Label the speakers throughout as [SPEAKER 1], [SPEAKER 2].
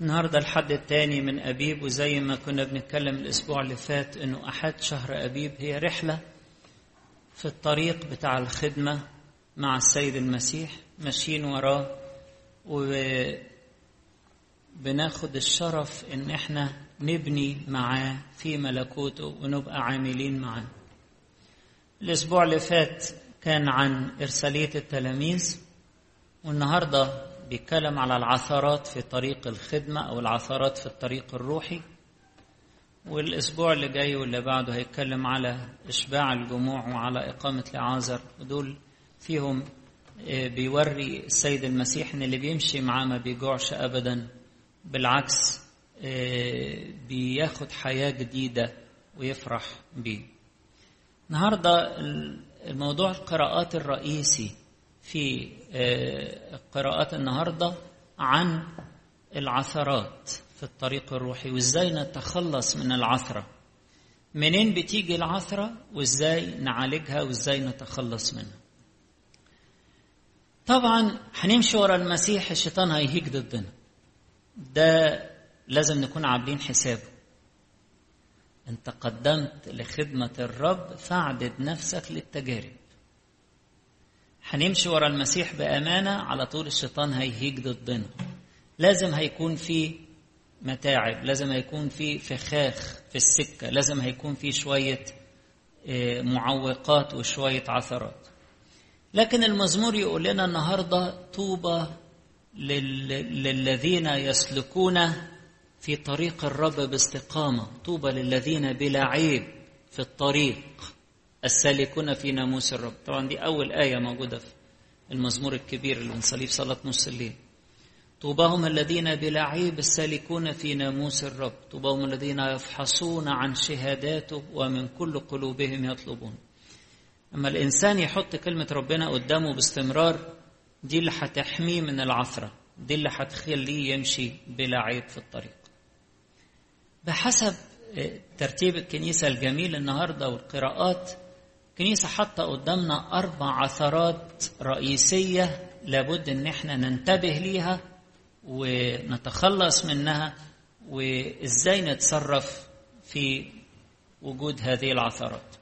[SPEAKER 1] النهارده الحد الثاني من أبيب وزي ما كنا بنتكلم الأسبوع اللي فات إنه أحد شهر أبيب هي رحلة في الطريق بتاع الخدمة مع السيد المسيح ماشيين وراه وبناخد الشرف إن إحنا نبني معاه في ملكوته ونبقى عاملين معاه. الأسبوع اللي فات كان عن إرسالية التلاميذ والنهاردة بيتكلم على العثرات في طريق الخدمة أو العثرات في الطريق الروحي. والأسبوع اللي جاي واللي بعده هيتكلم على إشباع الجموع وعلى إقامة لعازر. ودول فيهم بيوري السيد المسيح إن اللي بيمشي معاه ما بيجوعش أبدا. بالعكس بياخد حياة جديدة ويفرح بيه. النهاردة الموضوع القراءات الرئيسي. في قراءات النهارده عن العثرات في الطريق الروحي وإزاي نتخلص من العثرة؟ منين بتيجي العثرة؟ وإزاي نعالجها؟ وإزاي نتخلص منها؟ طبعا هنمشي ورا المسيح الشيطان هيهيج ضدنا. ده لازم نكون عاملين حسابه. انت قدمت لخدمة الرب فاعدد نفسك للتجارب. هنمشي ورا المسيح بأمانة على طول الشيطان هيهيج ضدنا. لازم هيكون في متاعب لازم هيكون في فخاخ في السكة لازم هيكون في شوية معوقات وشوية عثرات. لكن المزمور يقول لنا النهاردة طوبى للذين يسلكون في طريق الرب باستقامة. طوبى للذين بلا عيب في الطريق. السالكون في ناموس الرب. طبعا دي أول آية موجودة في المزمور الكبير اللي بنصليه في صلاة نص الليل. طوباهم الذين بلا عيب السالكون في ناموس الرب. طوباهم الذين يفحصون عن شهاداته ومن كل قلوبهم يطلبون. أما الإنسان يحط كلمة ربنا قدامه باستمرار دي اللي هتحميه من العثرة. دي اللي هتخليه يمشي بلا عيب في الطريق. بحسب ترتيب الكنيسة الجميل النهاردة والقراءات الكنيسة حاطة قدامنا أربع عثرات رئيسية لابد إن إحنا ننتبه ليها ونتخلص منها وإزاي نتصرف في وجود هذه العثرات.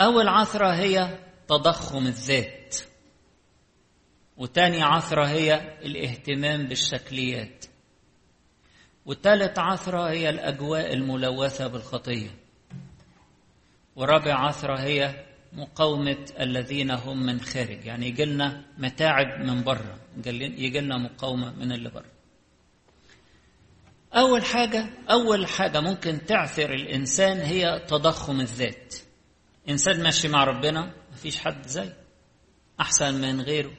[SPEAKER 1] أول عثرة هي تضخم الذات. وتاني عثرة هي الاهتمام بالشكليات. وثالث عثرة هي الأجواء الملوثة بالخطية. ورابع عثرة هي مقاومة الذين هم من خارج. يعني يجي لنا متاعب من بره يجي لنا مقاومة من اللي بره أول حاجة أول حاجة ممكن تعثر الإنسان هي تضخم الذات. إنسان ماشي مع ربنا مفيش حد زيه أحسن من غيره.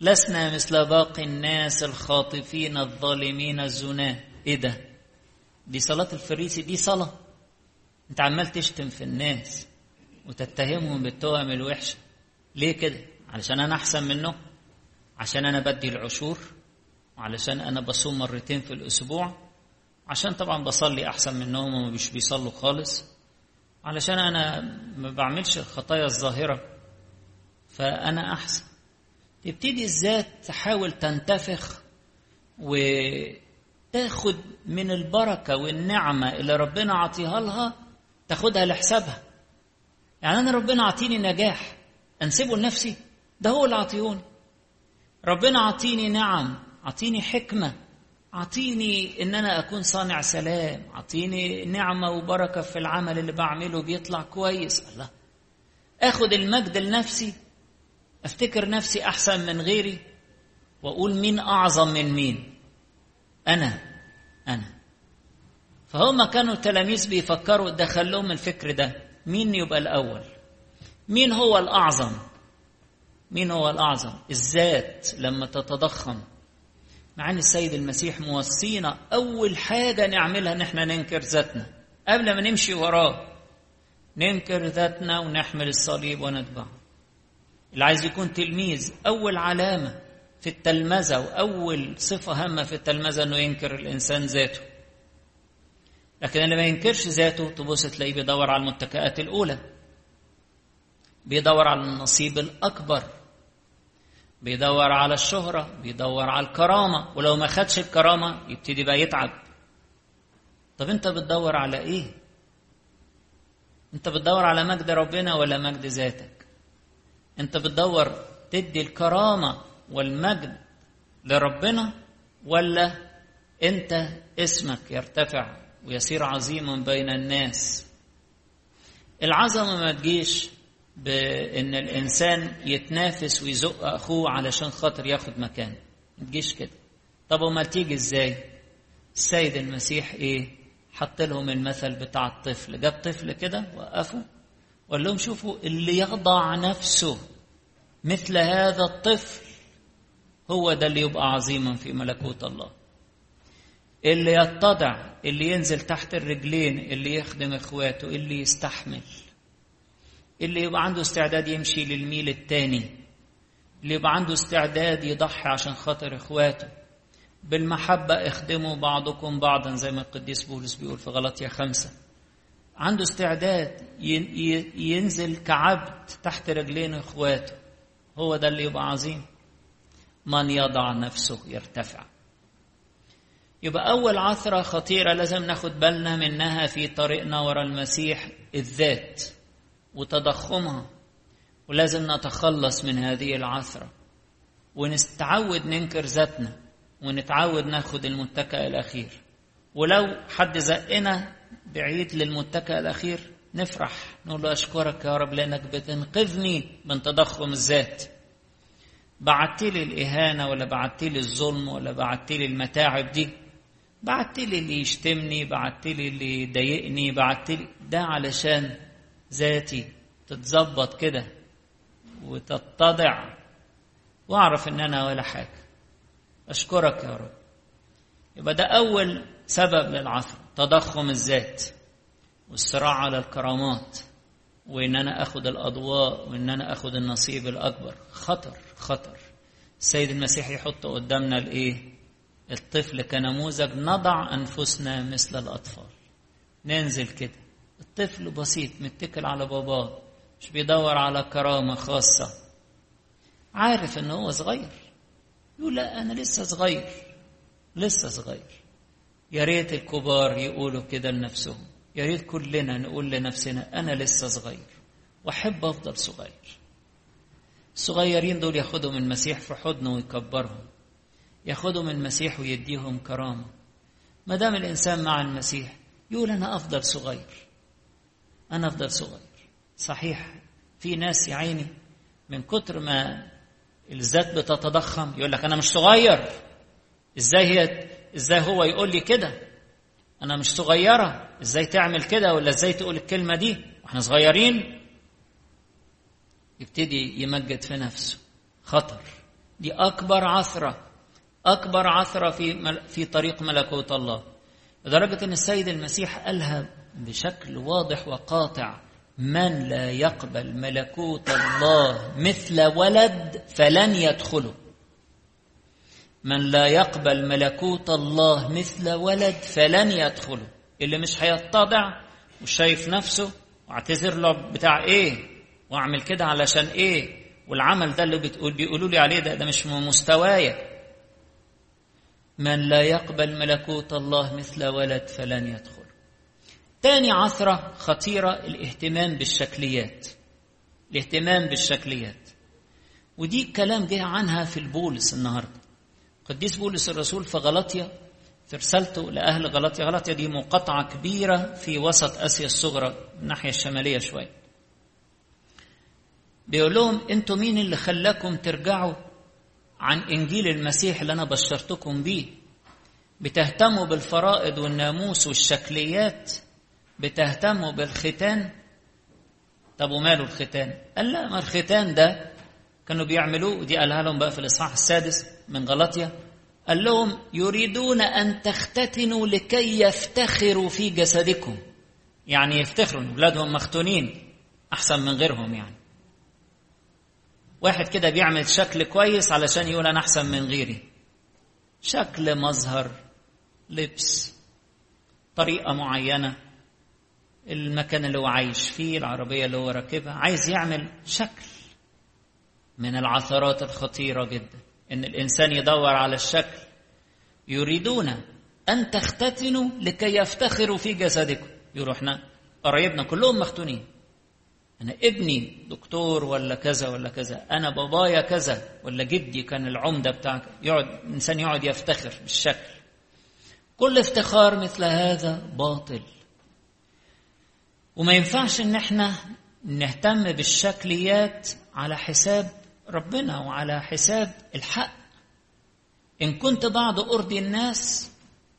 [SPEAKER 1] لسنا مثل باقي الناس الخاطفين الظالمين الزناة إيه ده؟ دي صلاة الفريسي دي صلاة. انت عمال تشتم في الناس وتتهمهم بالتهم الوحشة. ليه كده؟ علشان أنا أحسن منه؟ عشان أنا بدي العشور؟ وعلشان أنا بصوم مرتين في الأسبوع؟ عشان طبعا بصلي أحسن منهم وما مش بيصلوا خالص. علشان أنا ما بعملش الخطايا الظاهرة. فأنا أحسن. تبتدي الذات تحاول تنتفخ وتاخد من البركة والنعمة اللي ربنا عطيها لها تاخدها لحسابها. يعني أنا ربنا عطيني نجاح أنسبه لنفسي ده هو اللي عطيوني ربنا عطيني نعم عطيني حكمة عطيني إن أنا أكون صانع سلام عطيني نعمة وبركة في العمل اللي بعمله بيطلع كويس. الله. آخد المجد لنفسي أفتكر نفسي أحسن من غيري وأقول مين أعظم من مين؟ أنا أنا. فهم كانوا التلاميذ بيفكروا دخلهم الفكر ده. مين يبقى الأول؟ مين هو الأعظم؟ مين هو الأعظم؟ الذات لما تتضخم. مع أن السيد المسيح موصينا أول حاجة نعملها إن إحنا ننكر ذاتنا. قبل ما نمشي وراه ننكر ذاتنا ونحمل الصليب ونتبعه. اللي عايز يكون تلميذ أول علامة في التلمذة وأول صفة هامة في التلمذة إنه ينكر الإنسان ذاته. لكن اللي ما ينكرش ذاته تبص تلاقيه بيدور على المتكئات الأولى بيدور على النصيب الأكبر بيدور على الشهرة بيدور على الكرامة ولو ما خدش الكرامة يبتدي بقى يتعب. طب أنت بتدور على إيه؟ أنت بتدور على مجد ربنا ولا مجد ذاتك؟ أنت بتدور تدي الكرامة والمجد لربنا ولا أنت اسمك يرتفع؟ ويصير عظيما بين الناس. العظمة ما تجيش بإن الإنسان يتنافس ويزق أخوه علشان خاطر ياخد مكانه ما تجيش كده. طب أمال تيجي إزاي؟ السيد المسيح إيه؟ حط لهم المثل بتاع الطفل. جاب طفل كده وقفوا وقال لهم شوفوا اللي يخضع نفسه مثل هذا الطفل هو ده اللي يبقى عظيما في ملكوت الله. اللي يتضع اللي ينزل تحت الرجلين اللي يخدم اخواته اللي يستحمل. اللي يبقى عنده استعداد يمشي للميل التاني. اللي يبقى عنده استعداد يضحي عشان خاطر اخواته. بالمحبة اخدموا بعضكم بعضا زي ما القديس بولس بيقول في غلطية خمسة. عنده استعداد ينزل كعبد تحت رجلين اخواته. هو ده اللي يبقى عظيم. من يضع نفسه يرتفع. يبقى أول عثرة خطيرة لازم ناخد بالنا منها في طريقنا ورا المسيح الذات وتضخمها. ولازم نتخلص من هذه العثرة. ونستعود ننكر ذاتنا ونتعود ناخد المتكئ الأخير. ولو حد زقنا بعيد للمتكئ الأخير نفرح نقول له أشكرك يا رب لأنك بتنقذني من تضخم الذات. بعت لي الإهانة ولا بعت لي الظلم ولا بعت لي المتاعب دي. بعت لي اللي يشتمني بعت لي اللي يضايقني بعت لي ده علشان ذاتي تتظبط كده وتتضع. واعرف ان أنا ولا حاجة. اشكرك يا رب. يبقى ده اول سبب للعثر تضخم الذات والصراع على الكرامات وان أنا اخد الاضواء وان أنا اخد النصيب الاكبر. خطر خطر. السيد المسيح يحط قدامنا الايه؟ الطفل كنموذج نضع أنفسنا مثل الأطفال. ننزل كده. الطفل بسيط متكل على باباه مش بيدور على كرامة خاصة. عارف ان هو صغير. يقول لا أنا لسه صغير. لسه صغير. يا ريت الكبار يقولوا كده لنفسهم. يا ريت كلنا نقول لنفسنا أنا لسه صغير. وأحب أفضل صغير. الصغيرين دول ياخدهم المسيح في حضنه ويكبرهم. ياخدهم المسيح ويديهم كرامة. ما دام الإنسان مع المسيح يقول أنا أفضل صغير. أنا أفضل صغير. صحيح في ناس يا عيني من كتر ما الذات بتتضخم يقول لك أنا مش صغير. إزاي هي إزاي هو يقول لي كده؟ أنا مش صغيرة. إزاي تعمل كده؟ ولا إزاي تقول الكلمة دي؟ وإحنا صغيرين. يبتدي يمجد في نفسه. خطر. دي أكبر عثرة. أكبر عثره في في طريق ملكوت الله. لدرجة أن السيد المسيح قالها بشكل واضح وقاطع من لا يقبل ملكوت الله مثل ولد فلن يدخله. من لا يقبل ملكوت الله مثل ولد فلن يدخله. اللي مش هيتضع وشايف نفسه واعتذر له بتاع إيه واعمل كده علشان إيه. والعمل ده اللي بتقول بيقولوا لي عليه ده ده مش مستوايا. من لا يقبل ملكوت الله مثل ولد فلن يدخل. تاني عثرة خطيرة الاهتمام بالشكليات. الاهتمام بالشكليات. ودي كلام جه عنها في البولس النهارده. قديس بولس الرسول في غلطيا في رسالته لأهل غلطيا غلطيا دي مقاطعة كبيرة في وسط آسيا الصغرى الناحية الشمالية شوية. بيقول لهم أنتوا مين اللي خلاكم ترجعوا عن إنجيل المسيح اللي أنا بشرتكم بيه. بتهتموا بالفرائض والناموس والشكليات. بتهتموا بالختان. طب وماله الختان؟ قال لا ما الختان ده كانوا بيعملوه ودي قالها لهم بقى في الإصحاح السادس من غلطيا قال لهم يريدون أن تختتنوا لكي يفتخروا في جسدكم. يعني يفتخروا إن اولادهم مختونين أحسن من غيرهم يعني. واحد كده بيعمل شكل كويس علشان يقول أنا أحسن من غيري. شكل مظهر لبس طريقة معينة المكان اللي هو عايش فيه العربية اللي هو راكبها عايز يعمل شكل من العثرات الخطيرة جدا. إن الإنسان يدور على الشكل. يريدون أن تختتنوا لكي يفتخروا في جسدكم. يقولوا إحنا قرايبنا كلهم مختونين. أنا ابني دكتور ولا كذا ولا كذا أنا بابايا كذا ولا جدي كان العمدة بتاعك يقعد الإنسان يقعد يفتخر بالشكل. كل افتخار مثل هذا باطل. وما ينفعش إن إحنا نهتم بالشكليات على حساب ربنا وعلى حساب الحق. إن كنت بعد أرضي الناس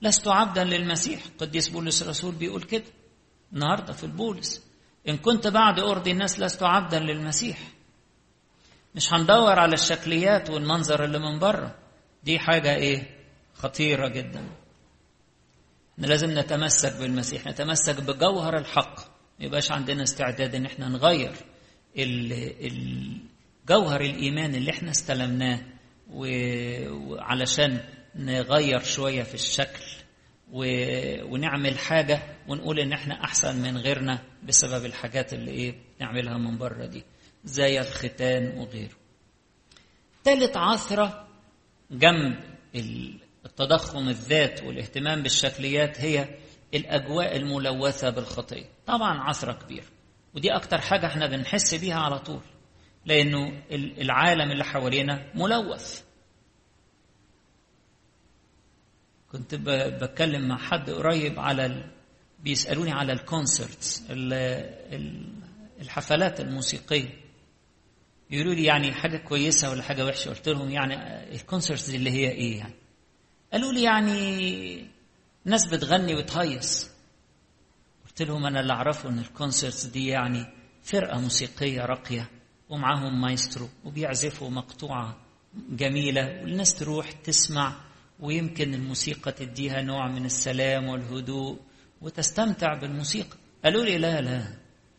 [SPEAKER 1] لست عبدا للمسيح. قديس بولس الرسول بيقول كده. النهارده في البولس. إن كنت بعد ارضي الناس لست عبدا للمسيح. مش هندور على الشكليات والمنظر اللي من بره. دي حاجة إيه؟ خطيرة جدا. إحنا لازم نتمسك بالمسيح نتمسك بجوهر الحق. ما يبقاش عندنا استعداد إن إحنا نغير جوهر الإيمان اللي إحنا استلمناه وعلشان نغير شوية في الشكل. ونعمل حاجة ونقول إن إحنا أحسن من غيرنا بسبب الحاجات اللي إيه نعملها من بره دي زي الختان وغيره. ثالث عثرة جنب التضخم الذات والاهتمام بالشكليات هي الأجواء الملوثة بالخطية طبعا عثرة كبيرة ودي أكتر حاجة إحنا بنحس بيها على طول لأنه العالم اللي حوالينا ملوث. كنت بتكلم مع حد قريب على ال... بيسألوني على ال concerts الحفلات الموسيقية. يقولوا لي يعني حاجة كويسة ولا حاجة وحشة؟ قلت لهم يعني ال concerts اللي هي إيه يعني؟ قالوا لي يعني ناس بتغني وتهيص. قلت لهم أنا اللي أعرفه إن ال concerts دي يعني فرقة موسيقية راقية ومعاهم مايسترو وبيعزفوا مقطوعة جميلة والناس تروح تسمع ويمكن الموسيقى تديها نوع من السلام والهدوء وتستمتع بالموسيقى. قالوا لي لا لا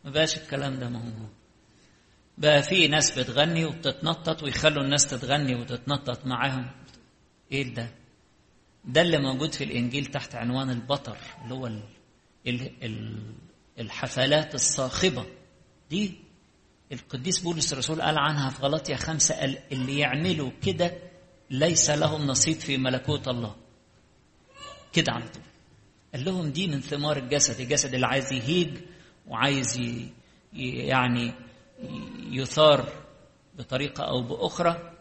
[SPEAKER 1] ما بقاش الكلام ده موجود بقى في ناس بتغني وبتتنطط ويخلوا الناس تتغني وتتنطط معاهم. إيه ده؟ ده اللي موجود في الإنجيل تحت عنوان البطر اللي هو ال ال ال الحفلات الصاخبة. دي القديس بولس الرسول قال عنها في غلطية خمسة قال اللي يعملوا كده ليس لهم نصيب في ملكوت الله كده على طول قال لهم دي من ثمار الجسد الجسد اللي عايز يهيج وعايز. يعني يثار بطريقة أو بأخرى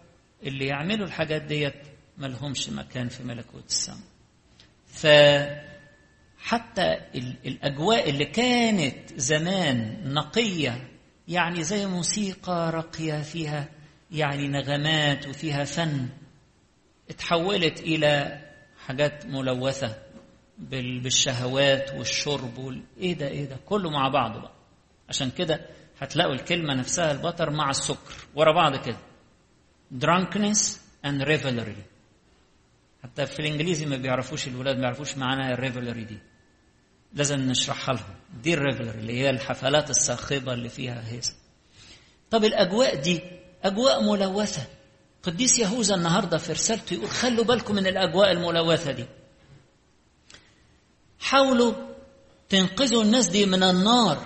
[SPEAKER 1] اللي يعملوا الحاجات ديت ما لهمش مكان في ملكوت السماء فحتى الأجواء اللي كانت زمان نقية يعني زي موسيقى راقية فيها يعني نغمات وفيها فن اتحولت إلى حاجات ملوثة بالشهوات والشرب وال... إيه ده إيه ده كله مع بعضه بقى. عشان كده هتلاقوا الكلمة نفسها البطر مع السكر ورا بعض كده. Drunkenness and revelry. حتى في الإنجليزي ما بيعرفوش الولاد ما بيعرفوش معناها ال revelry دي. لازم نشرحها لهم. دي ال revelry اللي هي الحفلات الصاخبه اللي فيها هيصة. طب الأجواء دي أجواء ملوثة. قديس يهوذا النهارده في رسالته يقول خلوا بالكم من الأجواء الملوثة دي. حاولوا تنقذوا الناس دي من النار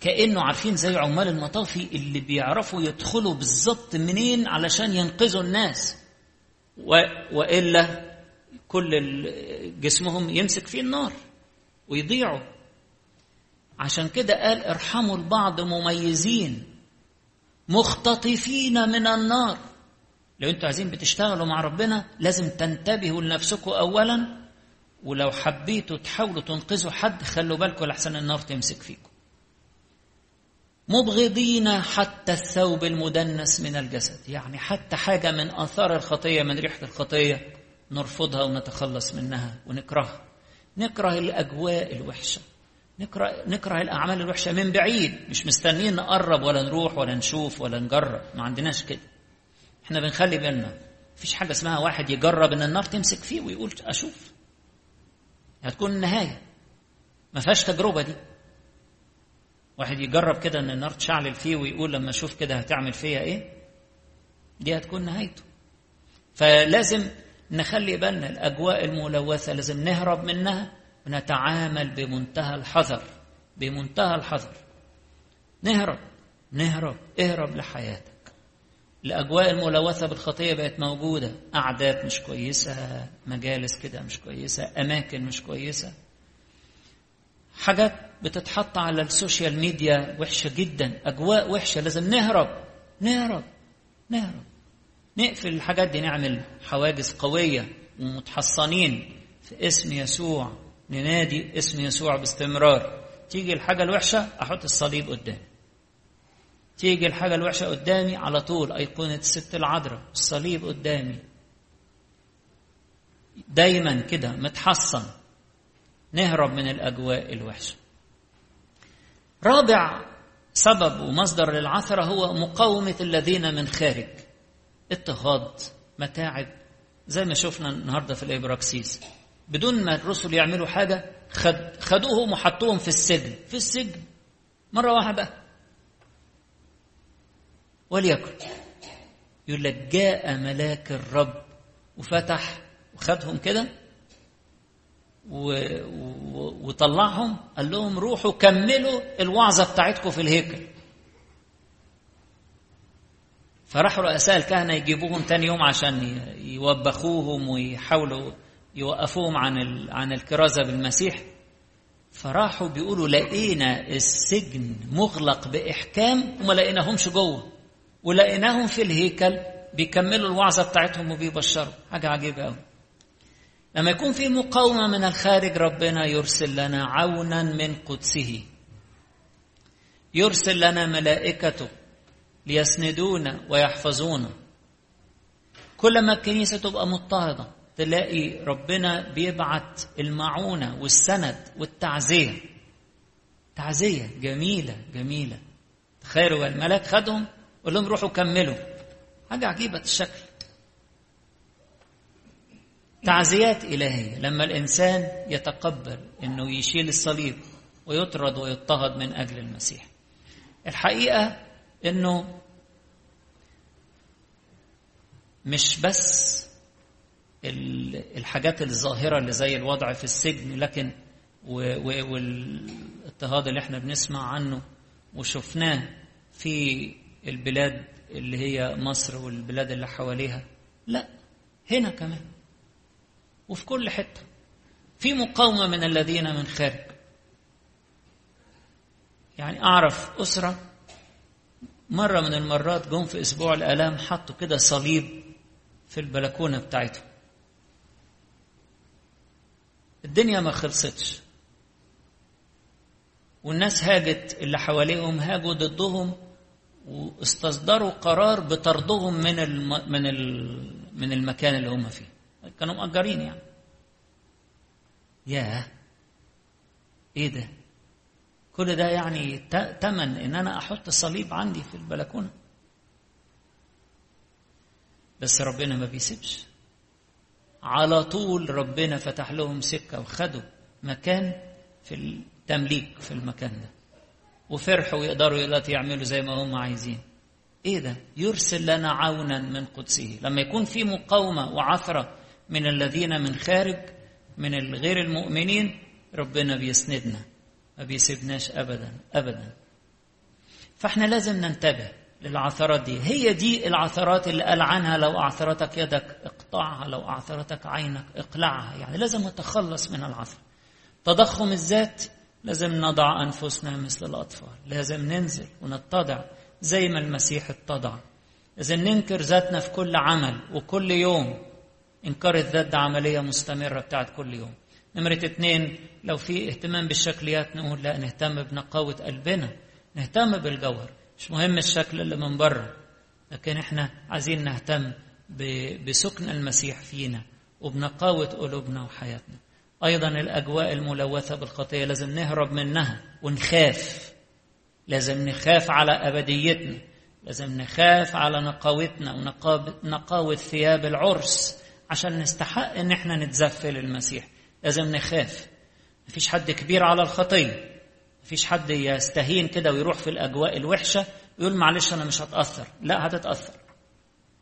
[SPEAKER 1] كأنه عارفين زي عمال المطافي اللي بيعرفوا يدخلوا بالظبط منين علشان ينقذوا الناس. و... وإلا كل جسمهم يمسك فيه النار ويضيعوا. عشان كده قال ارحموا البعض مميزين مختطفين من النار. لو أنتوا عايزين بتشتغلوا مع ربنا لازم تنتبهوا لنفسكم اولا ولو حبيتوا تحاولوا تنقذوا حد خلوا بالكم لحسن النار تمسك فيكم مبغضين حتى الثوب المدنس من الجسد. يعني حتى حاجة من آثار الخطية من ريحة الخطية نرفضها ونتخلص منها ونكرهها. نكره الأجواء الوحشة. نكره, نكره الأعمال الوحشة من بعيد. مش مستنيين نقرب ولا نروح ولا نشوف ولا نجرب. ما عندناش كده. إحنا بنخلي بالنا. مفيش حاجة اسمها واحد يجرب إن النار تمسك فيه ويقول أشوف. هتكون النهاية. ما فيهاش تجربة دي. واحد يجرب كده إن النار تشعلل فيه ويقول لما أشوف كده هتعمل فيا إيه؟ دي هتكون نهايته. فلازم نخلي بالنا الأجواء الملوثة لازم نهرب منها ونتعامل بمنتهى الحذر. بمنتهى الحذر. نهرب. نهرب. اهرب لحياتك. الأجواء الملوثة بالخطية بقت موجودة. قعدات مش كويسة مجالس كده مش كويسة أماكن مش كويسة. حاجات بتتحط على السوشيال ميديا وحشة جدا. أجواء وحشة. لازم نهرب. نهرب. نهرب. نقفل الحاجات دي نعمل حواجز قوية ومتحصنين في اسم يسوع. ننادي اسم يسوع باستمرار. تيجي الحاجة الوحشة أحط الصليب قدامي تيجي الحاجة الوحشة قدامي على طول أيقونة الست العذراء الصليب قدامي. دايما كده متحصن. نهرب من الأجواء الوحشة. رابع سبب ومصدر للعثرة هو مقاومة الذين من خارج. اضطهاد متاعب. زي ما شفنا النهارده في الإبراكسيس. بدون ما الرسل يعملوا حاجة خد خدوهم وحطوهم في السجن. في السجن. مرة واحدة. وليكن يقول لك جاء ملاك الرب وفتح وخدهم كده. وطلعهم قال لهم روحوا كملوا الوعظة بتاعتكم في الهيكل فراحوا رؤساء الكهنة يجيبوهم تاني يوم عشان يوبخوهم ويحاولوا يوقفوهم عن. عن الكرازة بالمسيح فراحوا بيقولوا لقينا السجن مغلق بإحكام وما لقيناهمش جوه ولقيناهم في الهيكل بيكملوا الوعظة بتاعتهم وبيبشروا. حاجة عجيبة قوي لما يكون في مقاومة من الخارج ربنا يرسل لنا عونا من قدسه. يرسل لنا ملائكته ليسندونا ويحفظونا. كل ما الكنيسة تبقى مضطهدة تلاقي ربنا بيبعت المعونة والسند والتعزية. تعزية جميلة جميلة. تخيلوا الملاك خدهم قول لهم روحوا كملوا. حاجة عجيبة الشكل. تعزيات إلهية. لما الإنسان يتقبل أنه يشيل الصليب ويطرد ويضطهد من أجل المسيح. الحقيقة أنه مش بس الحاجات الظاهرة اللي زي الوضع في السجن لكن والإضطهاد اللي إحنا بنسمع عنه وشفناه في البلاد اللي هي مصر والبلاد اللي حواليها؟ لا هنا كمان وفي كل حتة. في مقاومة من الذين من خارج. يعني أعرف أسرة مرة من المرات جم في أسبوع الآلام حطوا كده صليب في البلكونة بتاعتهم. الدنيا ما خلصتش. والناس هاجت اللي حواليهم هاجوا ضدهم واستصدروا قرار بطردهم من الم... من ال... من المكان اللي هم فيه. كانوا مأجرين يعني. ياه. إيه ده؟ كل ده يعني تمن إن أنا أحط الصليب عندي في البلكونة. بس ربنا ما بيسيبش. على طول ربنا فتح لهم سكة وخدوا مكان في التمليك في المكان ده. وفرحوا ويقدروا دلوقتي يعملوا زي ما هم عايزين. إيه ده؟ يرسل لنا عونا من قدسه. لما يكون في مقاومة وعثرة من الذين من خارج من الغير المؤمنين ربنا بيسندنا. ما بيسيبناش ابدا ابدا. فإحنا لازم ننتبه للعثرات دي. هي دي العثرات اللي قال عنها لو أعثرتك يدك اقطعها لو أعثرتك عينك اقلعها. يعني لازم نتخلص من العثر. تضخم الذات لازم نضع أنفسنا مثل الأطفال. لازم ننزل ونتضع زي ما المسيح اتضع. لازم ننكر ذاتنا في كل عمل وكل يوم. انكار الذات ده عملية مستمرة بتاعت كل يوم. نمرة اتنين لو في اهتمام بالشكليات نقول لا نهتم بنقاوة قلبنا. نهتم بالجوهر. مش مهم الشكل اللي من بره لكن إحنا عايزين نهتم بسكن المسيح فينا وبنقاوة قلوبنا وحياتنا. أيضا الأجواء الملوثة بالخطية لازم نهرب منها ونخاف. لازم نخاف على أبديتنا لازم نخاف على نقاوتنا ونقاوة ثياب العرس عشان نستحق إن إحنا نتزفل المسيح. لازم نخاف. مفيش حد كبير على الخطية. مفيش حد يستهين كده ويروح في الأجواء الوحشة ويقول معلش أنا مش هتأثر. لا هتتأثر.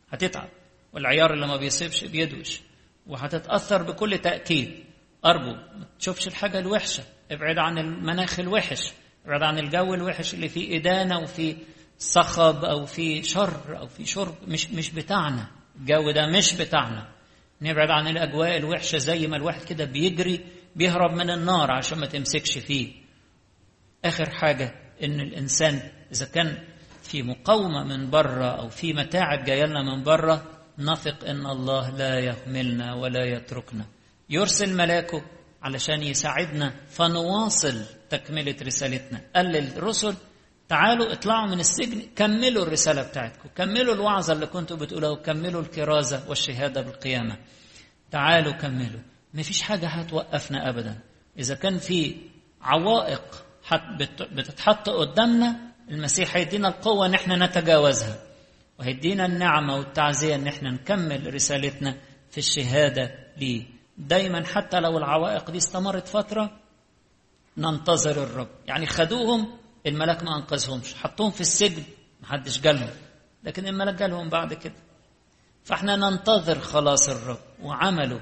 [SPEAKER 1] هتتعب. والعيار اللي ما بيصيبش بيدوش. وهتتأثر بكل تأكيد. ارجو ما تشوفش الحاجة الوحشة. ابعد عن المناخ الوحش. ابعد عن الجو الوحش اللي فيه إدانة وفيه صخب أو في شر أو في شرب. مش مش بتاعنا. الجو ده مش بتاعنا. نبعد عن الأجواء الوحشة زي ما الواحد كده بيجري بيهرب من النار عشان ما تمسكش فيه. آخر حاجة إن الإنسان إذا كان في مقاومة من بره أو في متاعب جاية لنا من بره نثق إن الله لا يهملنا ولا يتركنا. يرسل ملاكه علشان يساعدنا فنواصل تكملة رسالتنا. قال للرسل تعالوا اطلعوا من السجن كملوا الرسالة بتاعتكم كملوا الوعظة اللي كنتوا بتقولوها وكملوا الكرازة والشهادة بالقيامة. تعالوا كملوا. مفيش حاجة هتوقفنا أبدا. إذا كان في عوائق بتتحط قدامنا المسيح هيدينا القوة إن إحنا نتجاوزها. وهيدينا النعمة والتعزية إن إحنا نكمل رسالتنا في الشهادة ليه. دايما حتى لو العوائق دي استمرت فترة ننتظر الرب. يعني خدوهم الملاك ما أنقذهمش. حطوهم في السجن محدش جالهم. لكن الملاك جالهم بعد كده. فإحنا ننتظر خلاص الرب وعمله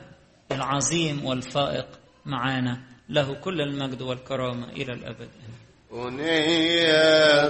[SPEAKER 1] العظيم والفائق معانا. له كل المجد والكرامة إلى الأبد.
[SPEAKER 2] أنية